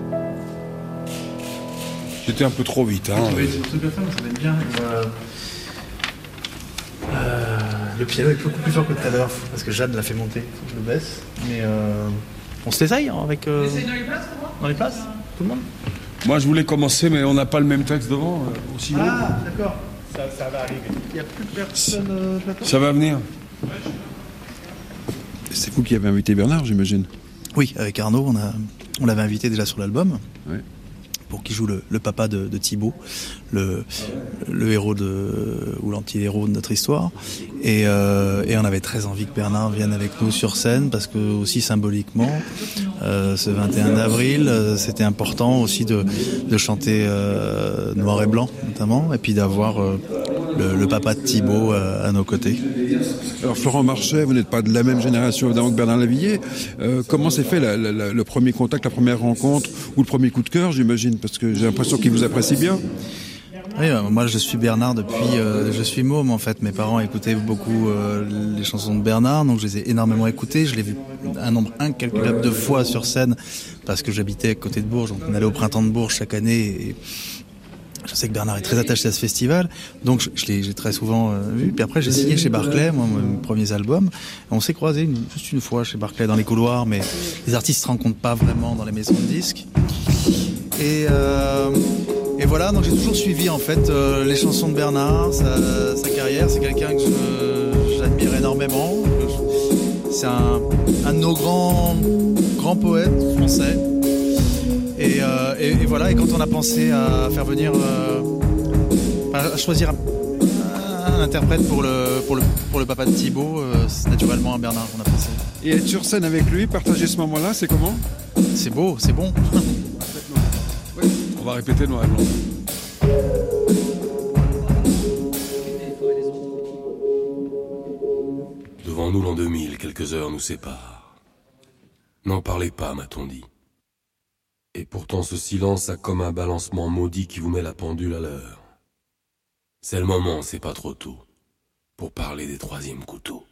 Speaker 4: J'étais un peu trop vite. Hein.
Speaker 18: Oui, femme, ça va être bien. Euh, euh, le piano est beaucoup plus fort que tout à l'heure, parce que Jeanne l'a fait monter. Faut que je le baisse. Mais euh, on se l'essaye hein, avec. euh,
Speaker 19: Essaye dans les places pour moi
Speaker 18: Dans les places Tout le monde
Speaker 20: Moi, je voulais commencer, mais on n'a pas le même texte devant. euh, aussi.
Speaker 21: Ah, d'accord. Ça, ça va arriver. Il n'y a plus personne. euh,
Speaker 20: Ça va venir.
Speaker 9: C'est vous qui avez invité Bernard, j'imagine
Speaker 18: Oui, avec Arnaud, on, a, on l'avait invité déjà sur l'album. Pour qu'il joue le, le papa de, de Thibaut, le, le héros de, ou l'anti-héros de notre histoire. Et, euh, et on avait très envie que Bernard vienne avec nous sur scène parce que aussi symboliquement, euh, ce 21 avril, euh, c'était important aussi de, de chanter euh, noir et blanc notamment, et puis d'avoir euh, le, le papa de Thibaut euh, à nos côtés.
Speaker 9: Alors Florent Marchais, vous n'êtes pas de la même génération évidemment que Bernard Lavillier. Euh, comment s'est fait la- la- la- le premier contact, la première rencontre ou le premier coup de cœur, j'imagine Parce que j'ai l'impression qu'il vous apprécie bien.
Speaker 18: Oui, euh, moi je suis Bernard depuis, euh, je suis môme en fait. Mes parents écoutaient beaucoup euh, les chansons de Bernard, donc je les ai énormément écoutées. Je l'ai vu un nombre incalculable de fois sur scène parce que j'habitais à côté de Bourges, donc on allait au printemps de Bourges chaque année. Et je sais que Bernard est très attaché à ce festival, donc je, l'ai très souvent euh, vu. Puis après j'ai signé chez Barclay, moi, mes premiers albums. On s'est croisés une- juste une fois chez Barclay dans les couloirs, mais les artistes se rencontrent pas vraiment dans les maisons de disques. Et, euh, voilà, donc j'ai toujours suivi en fait euh, les chansons de Bernard, sa, carrière. C'est quelqu'un que j'admire énormément. C'est un, un de nos grands, grands poètes français. Et, euh, et- et voilà, et quand on a pensé à faire venir, euh, à choisir un, un interprète pour le, pour, le, pour le papa de Thibaut, euh, c'est naturellement à Bernard qu'on a pensé.
Speaker 9: Et être sur scène avec lui, partager ce moment-là, c'est comment?
Speaker 18: C'est beau, c'est bon. *laughs*
Speaker 20: On va répéter noir et blanc.
Speaker 4: Devant nous l'an 2000, quelques heures nous séparent. N'en parlez pas, m'a-t-on dit. Et pourtant ce silence a comme un balancement maudit qui vous met la pendule à l'heure. C'est le moment, c'est pas trop tôt, pour parler des troisièmes couteaux.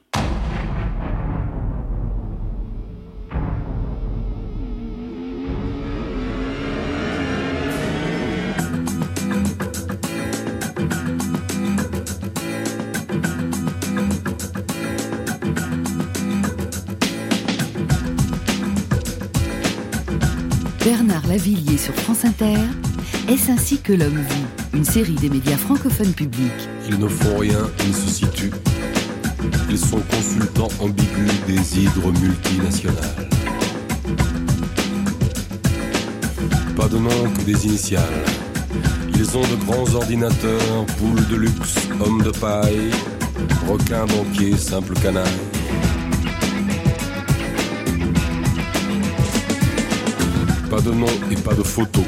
Speaker 13: Bernard Lavillier sur France Inter. Est-ce ainsi que l'homme vit? Une série des médias francophones publics.
Speaker 4: Ils ne font rien, ils se situent. Ils sont consultants ambigus des hydres multinationales. Pas de nom que des initiales. Ils ont de grands ordinateurs, poules de luxe, hommes de paille, requins banquiers, simples canailles. Pas de nom et pas de photo.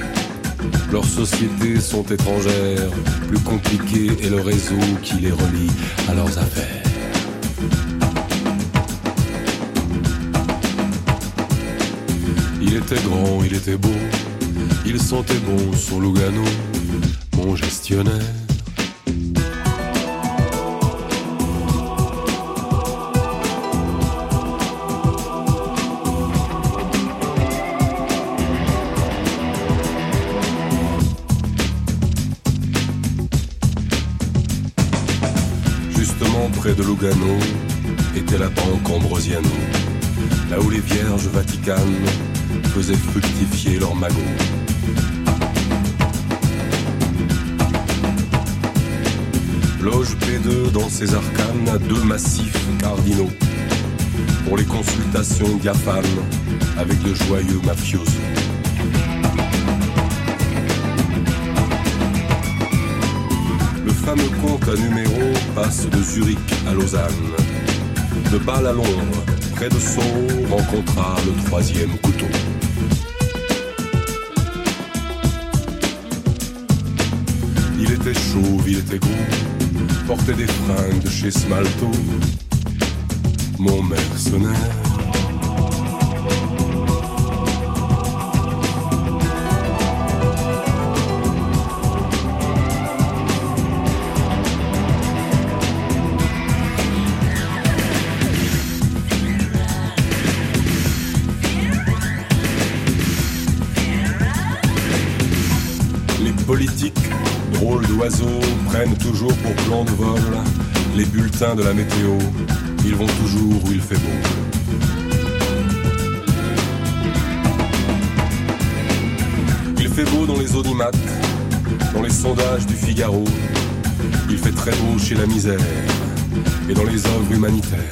Speaker 4: Leurs sociétés sont étrangères, plus compliqué est le réseau qui les relie à leurs affaires. Il était grand, il était beau, il sentait bon son Lugano, mon gestionnaire. Lugano était la banque Ambrosiano, là où les vierges vaticanes faisaient fructifier leurs magots. Loge P2 dans ses arcanes, deux massifs cardinaux pour les consultations diaphanes avec de joyeux mafiosos. Le fameux compte à numéro passe de Zurich à Lausanne. De Bâle à Londres, près de Sceaux, rencontra le troisième couteau. Il était chauve, il était gros, portait des fringues de chez Smalto. Mon mercenaire. Toujours pour plan de vol les bulletins de la météo. Ils vont toujours où il fait beau. Il fait beau dans les l'anonymat dans les sondages du Figaro. Il fait très beau chez la misère et dans les œuvres humanitaires.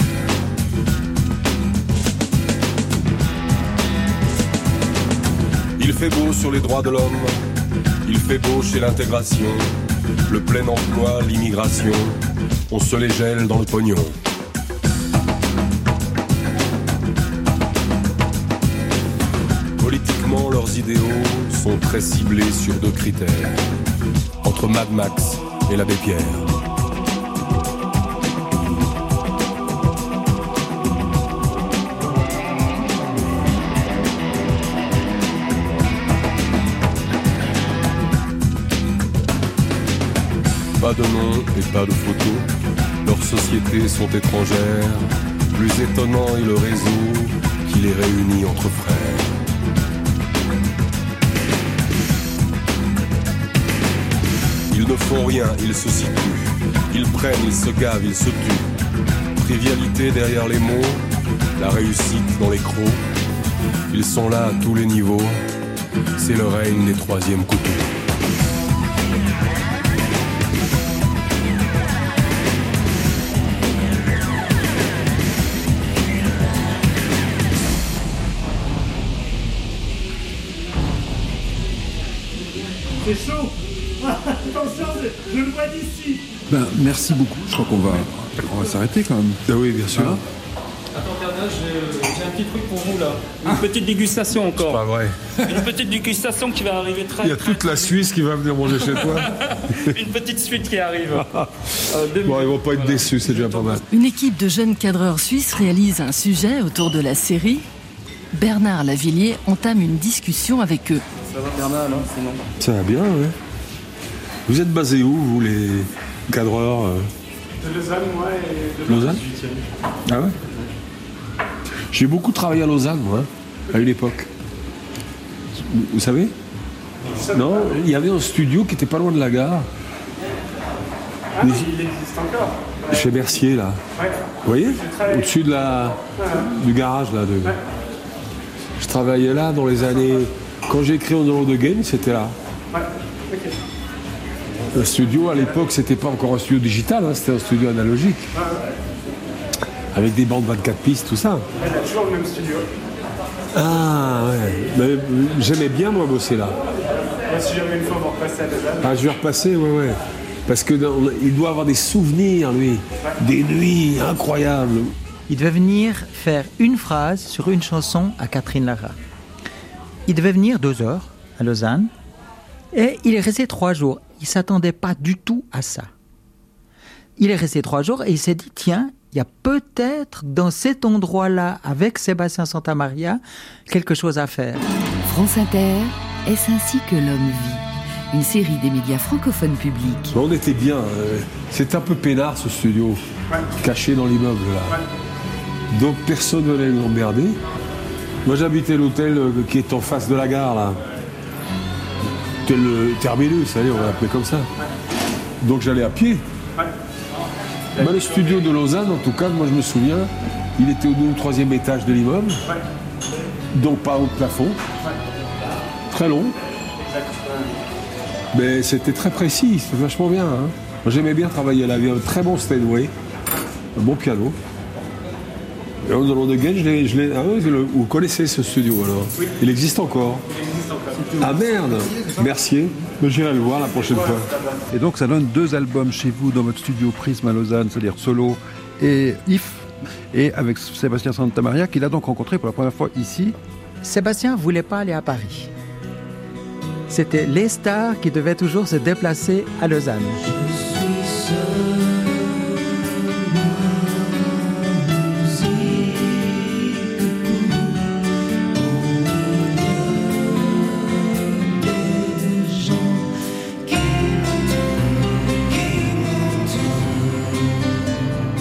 Speaker 4: Il fait beau sur les droits de l'homme, il fait beau chez l'intégration, le plein emploi, l'immigration, on se les gèle dans le pognon. Politiquement, leurs idéaux sont très ciblés sur deux critères, entre Mad Max et l'abbé Pierre. Et pas de photo, leurs sociétés sont étrangères. Plus étonnant est le réseau qui les réunit entre frères. Ils ne font rien, ils se situent. Ils prennent, ils se gavent, ils se tuent. Trivialité derrière les mots, la réussite dans les crocs. Ils sont là à tous les niveaux. C'est le règne des troisièmes couteaux.
Speaker 17: Je, je le vois d'ici
Speaker 9: Ben, merci beaucoup. Je crois qu'on va, on va s'arrêter quand même.
Speaker 4: Ah oui, bien sûr.
Speaker 22: Attends, Bernard, j'ai un petit truc pour vous là. Une petite dégustation encore.
Speaker 4: Pas vrai. *laughs*
Speaker 22: Une petite dégustation qui va arriver très
Speaker 4: Il y a toute la Suisse qui va venir manger chez toi. *laughs*
Speaker 22: Une petite suite qui arrive. *laughs* Euh,
Speaker 4: Bon, ils vont pas être déçus, c'est déjà pas mal.
Speaker 7: Une équipe de jeunes cadreurs suisses réalise un sujet autour de la série. Bernard Lavillier entame une discussion avec eux.
Speaker 22: Ça va Bernard, non Sinon.
Speaker 4: Ça va bien, ouais. Vous êtes basés où, vous, les cadreurs euh
Speaker 17: De Lausanne, moi, et de
Speaker 4: Lausanne
Speaker 17: 18e.
Speaker 4: Ah ouais J'ai beaucoup travaillé à Lausanne, moi, à une époque. Vous, savez Non, il y avait un studio qui était pas loin de la gare,
Speaker 17: Ah, mais il existe encore.
Speaker 4: chez Mercier, là.
Speaker 17: Ouais.
Speaker 4: Vous voyez Au-dessus de la, du garage, là. De... Je travaillais là dans les années... Quand j'ai écrit On the Road Again, c'était là.
Speaker 17: Ouais, ok.
Speaker 4: Le studio, à l'époque, c'était pas encore un studio digital, hein, c'était un studio analogique. Avec des bandes 24 pistes, tout ça.
Speaker 17: Elle a toujours le même studio.
Speaker 4: Ah ouais. Mais, J'aimais bien, moi, bosser là.
Speaker 17: Moi, si jamais une fois vous repassez à Lausanne.
Speaker 4: Ah, je vais repasser, ouais, ouais. Parce que dans- il doit avoir des souvenirs, lui. Des nuits incroyables.
Speaker 23: Il devait venir faire une phrase sur une chanson à Catherine Lara. Il devait venir deux heures à Lausanne et il est resté trois jours. Il s'attendait pas du tout à ça. Il est resté trois jours et il s'est dit tiens, il y a peut-être dans cet endroit-là, avec Sébastien Santamaria, quelque chose à faire.
Speaker 13: France Inter, est-ce ainsi que l'homme vit? Une série des médias francophones publics.
Speaker 4: On était bien. euh, C'était un peu peinard, ce studio. Caché dans l'immeuble, là. Donc personne ne venait nous emmerder. Moi, j'habitais l'hôtel euh, qui est en face de la gare, là. C'était le terminus, allez, on l'appelait comme ça. Donc j'allais à pied. Bah, le studio de Lausanne, en tout cas, moi je me souviens, il était au deux ou troisième étage de l'immeuble. Donc pas au plafond. Très long. Mais c'était très précis, c'était vachement bien. hein. J'aimais bien travailler là. Il y avait un très bon Steinway, un bon piano. Et demande de Gage, je l'ai- ah vous connaissez ce studio alors Il existe encore Ah merde Mercier. J'irai le voir la prochaine fois.
Speaker 9: Et donc ça donne deux albums chez vous dans votre studio Prisme à Lausanne, c'est-à-dire solo et If, et avec Sébastien Santamaria, qu'il a donc rencontré pour la première fois ici.
Speaker 23: Sébastien voulait pas aller à Paris. C'était les stars qui devaient toujours se déplacer à Lausanne.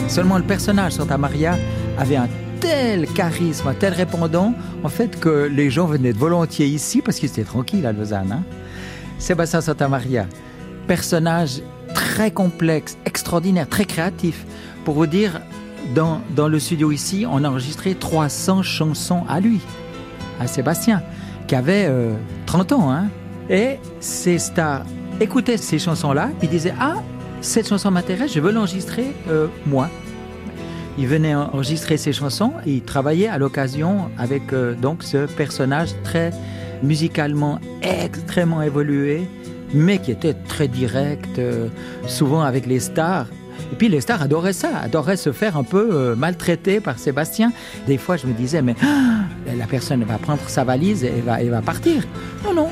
Speaker 23: Seulement le personnage Santa Maria avait un tel charisme, un tel répondant, en fait, que les gens venaient volontiers ici parce qu'ils étaient tranquilles à Lausanne. hein. Sébastien Santa Maria, personnage très complexe, extraordinaire, très créatif. Pour vous dire, dans, dans le studio ici, on a enregistré 300 chansons à lui, à Sébastien, qui avait euh, 30 ans. Hein. Et ces stars écoutaient ces chansons-là, puis disaient Ah, cette chanson m'intéresse, je veux l'enregistrer euh, moi. Il venait enregistrer ses chansons et il travaillait à l'occasion avec euh, donc ce personnage très musicalement extrêmement évolué, mais qui était très direct, euh, souvent avec les stars. Et puis les stars adoraient ça, adoraient se faire un peu maltraiter par Sébastien. Des fois, je me disais, mais ah, la personne va prendre sa valise et va, et va partir. Non, non,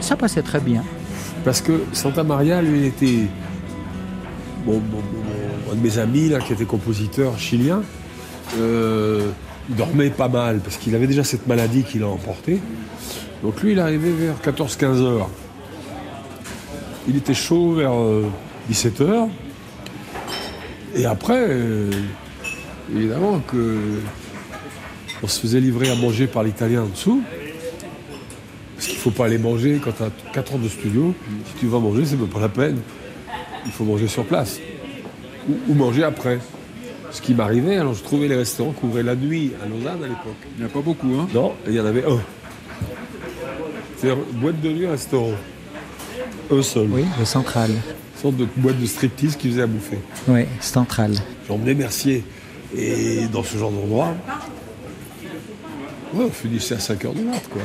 Speaker 23: ça passait très bien.
Speaker 4: Parce que Santa Maria, lui, était. Un de mes amis, là, qui était compositeur chilien, euh, il dormait pas mal, parce qu'il avait déjà cette maladie qui l'a emporté. Donc lui, il arrivait vers 14-15 heures. Il était chaud vers 17 heures. Et après, euh, évidemment que on se faisait livrer à manger par l'italien en dessous. Parce qu'il ne faut pas aller manger quand tu as 4 heures de studio. Si tu vas manger, c'est pas la peine. Il faut manger sur place. Ou, ou manger après. Ce qui m'arrivait, alors je trouvais les restaurants qui ouvraient la nuit à Lausanne à l'époque.
Speaker 9: Il n'y en a pas beaucoup, hein
Speaker 4: Non, il y en avait un. C'est-à-dire boîte de nuit, restaurant. Un seul.
Speaker 23: Oui, le central.
Speaker 4: Une sorte de boîte de striptease qui faisait à bouffer.
Speaker 23: Oui, central.
Speaker 4: J'emmenais Mercier. Et dans ce genre d'endroit, ouais, on finissait à 5 heures du mat, quoi.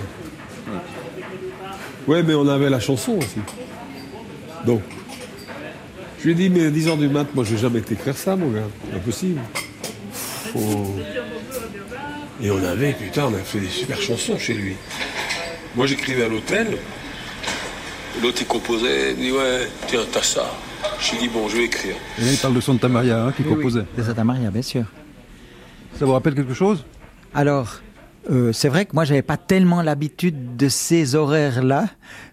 Speaker 4: Ouais, mais on avait la chanson aussi. Donc, je lui ai dit, mais à 10 heures du mat, moi, je vais jamais t'écrire ça, mon gars. C'est impossible. Faut... Et on avait, putain, on a fait des super chansons chez lui. Moi, j'écrivais à l'hôtel. L'autre, il composait. Il dit, ouais, tiens, t'as ça. Je lui ai dit, bon, je vais écrire.
Speaker 9: Et là, il parle de Santa Maria, hein, qui
Speaker 23: Oui, oui,
Speaker 9: composait.
Speaker 23: de Santa Maria, bien sûr.
Speaker 9: Ça vous rappelle quelque chose?
Speaker 23: Alors, euh, c'est vrai que moi, j'avais pas tellement l'habitude de ces horaires-là,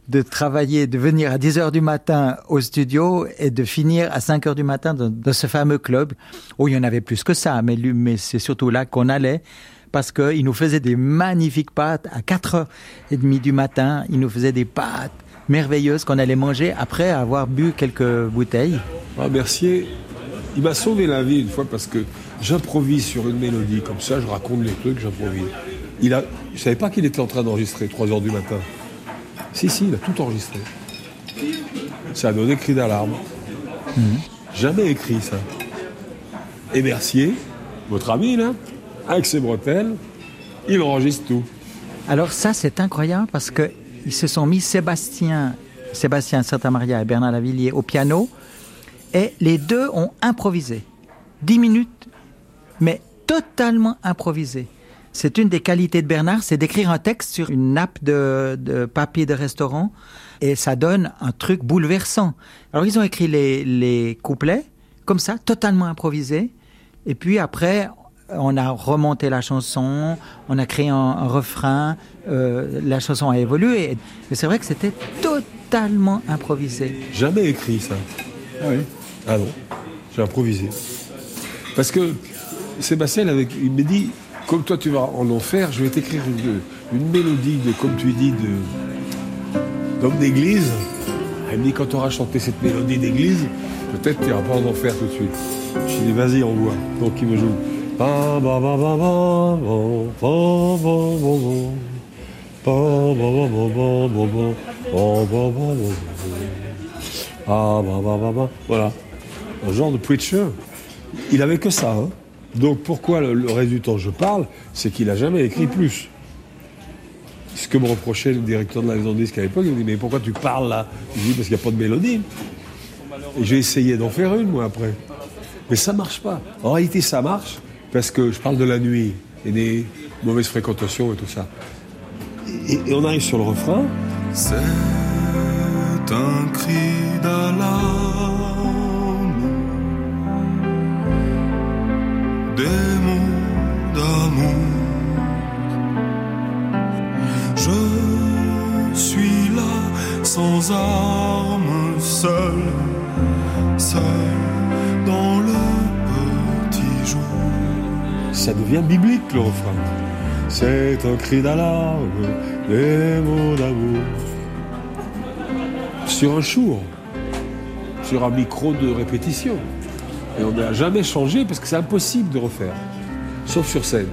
Speaker 23: de travailler, de venir à 10 heures du matin au studio et de finir à 5 heures du matin dans, ce fameux club. Oh, il y en avait plus que ça, mais, mais c'est surtout là qu'on allait parce qu'il nous faisait des magnifiques pâtes à 4h30 du matin. Il nous faisait des pâtes merveilleuses qu'on allait manger après avoir bu quelques bouteilles.
Speaker 4: Ah, Mercier, il m'a sauvé la vie une fois parce que j'improvise sur une mélodie comme ça, je raconte les trucs, j'improvise. Il a, je savais pas qu'il était en train d'enregistrer 3 heures du matin. Si, si, il a tout enregistré. Ça a donné cri d'alarme. Jamais écrit ça. Et Mercier, votre ami là, avec ses bretelles, il enregistre tout.
Speaker 23: Alors ça, c'est incroyable parce que ils se sont mis Sébastien, Sébastien Santamaria et Bernard Lavillier au piano et les deux ont improvisé. Dix minutes, mais totalement improvisé. C'est une des qualités de Bernard, c'est d'écrire un texte sur une nappe de, de papier de restaurant et ça donne un truc bouleversant. Alors ils ont écrit les, les couplets comme ça, totalement improvisé. Et puis après, on a remonté la chanson, on a créé un, un refrain, euh, la chanson a évolué. Mais c'est vrai que c'était totalement improvisé.
Speaker 4: Jamais écrit ça.
Speaker 9: Ah oui
Speaker 4: Ah non, j'ai improvisé. Parce que Sébastien, il, avait- il m'a dit, comme toi tu vas en enfer, je vais t'écrire une, mélodie de, comme tu dis, d'homme d'église. Elle me dit, quand tu auras chanté cette mélodie d'église, peut-être tu n'iras pas en enfer tout de suite. Je dis, vas-y, envoie. Donc il me joue. Voilà. Un genre de preacher. Il avait que ça, donc pourquoi le, le reste du temps je parle, c'est qu'il a jamais écrit plus. Ce que me reprochait le directeur de la maison de disque à l'époque, il me dit Mais pourquoi tu parles là? Je lui dis Parce qu'il n'y a pas de mélodie. Et j'ai essayé d'en faire une, moi, après. Mais ça marche pas. En réalité, ça marche parce que je parle de la nuit et des mauvaises fréquentations et tout ça. Et, et on arrive sur le refrain.
Speaker 14: C'est un cri armes,
Speaker 4: ça devient biblique le refrain. C'est un cri d'alarme, des mots d'amour. Sur un jour, sur un micro de répétition. Et on n'a jamais changé parce que c'est impossible de refaire, sauf sur scène.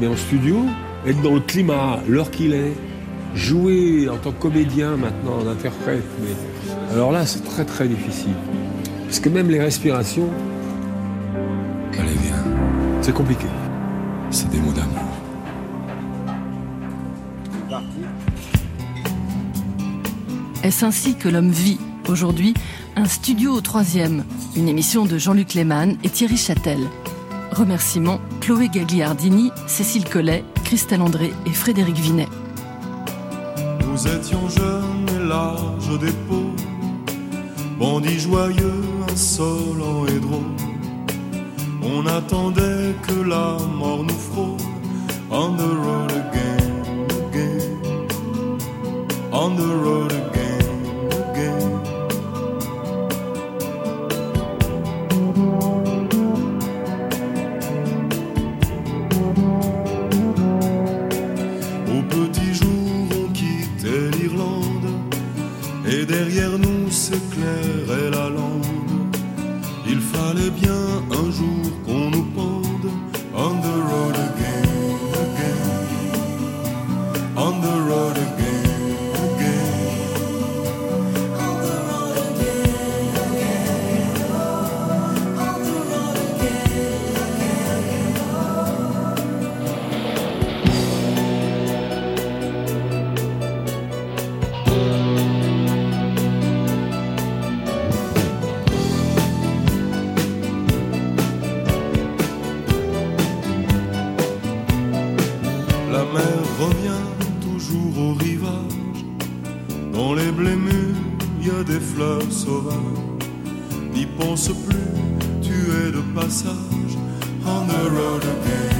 Speaker 4: Mais en studio, être dans le climat, l'heure qu'il est, jouer en tant que comédien maintenant, en interprète, mais alors là, c'est très très difficile. Parce que même les respirations,
Speaker 1: Allez, viens.
Speaker 4: c'est compliqué.
Speaker 1: C'est des mots d'amour.
Speaker 7: Est-ce ainsi que l'homme vit Aujourd'hui, un studio au troisième, une émission de Jean-Luc Lehmann et Thierry Châtel. Remerciements Chloé Gagliardini, Cécile Collet, Christelle André et Frédéric Vinet.
Speaker 14: Larges d'épaules, bandits joyeux, insolents et drôles. On attendait que la mort nous frôle. On the road again, again. On the road again, fleurs sauvages. N'y pense plus, tu es de passage. On the road.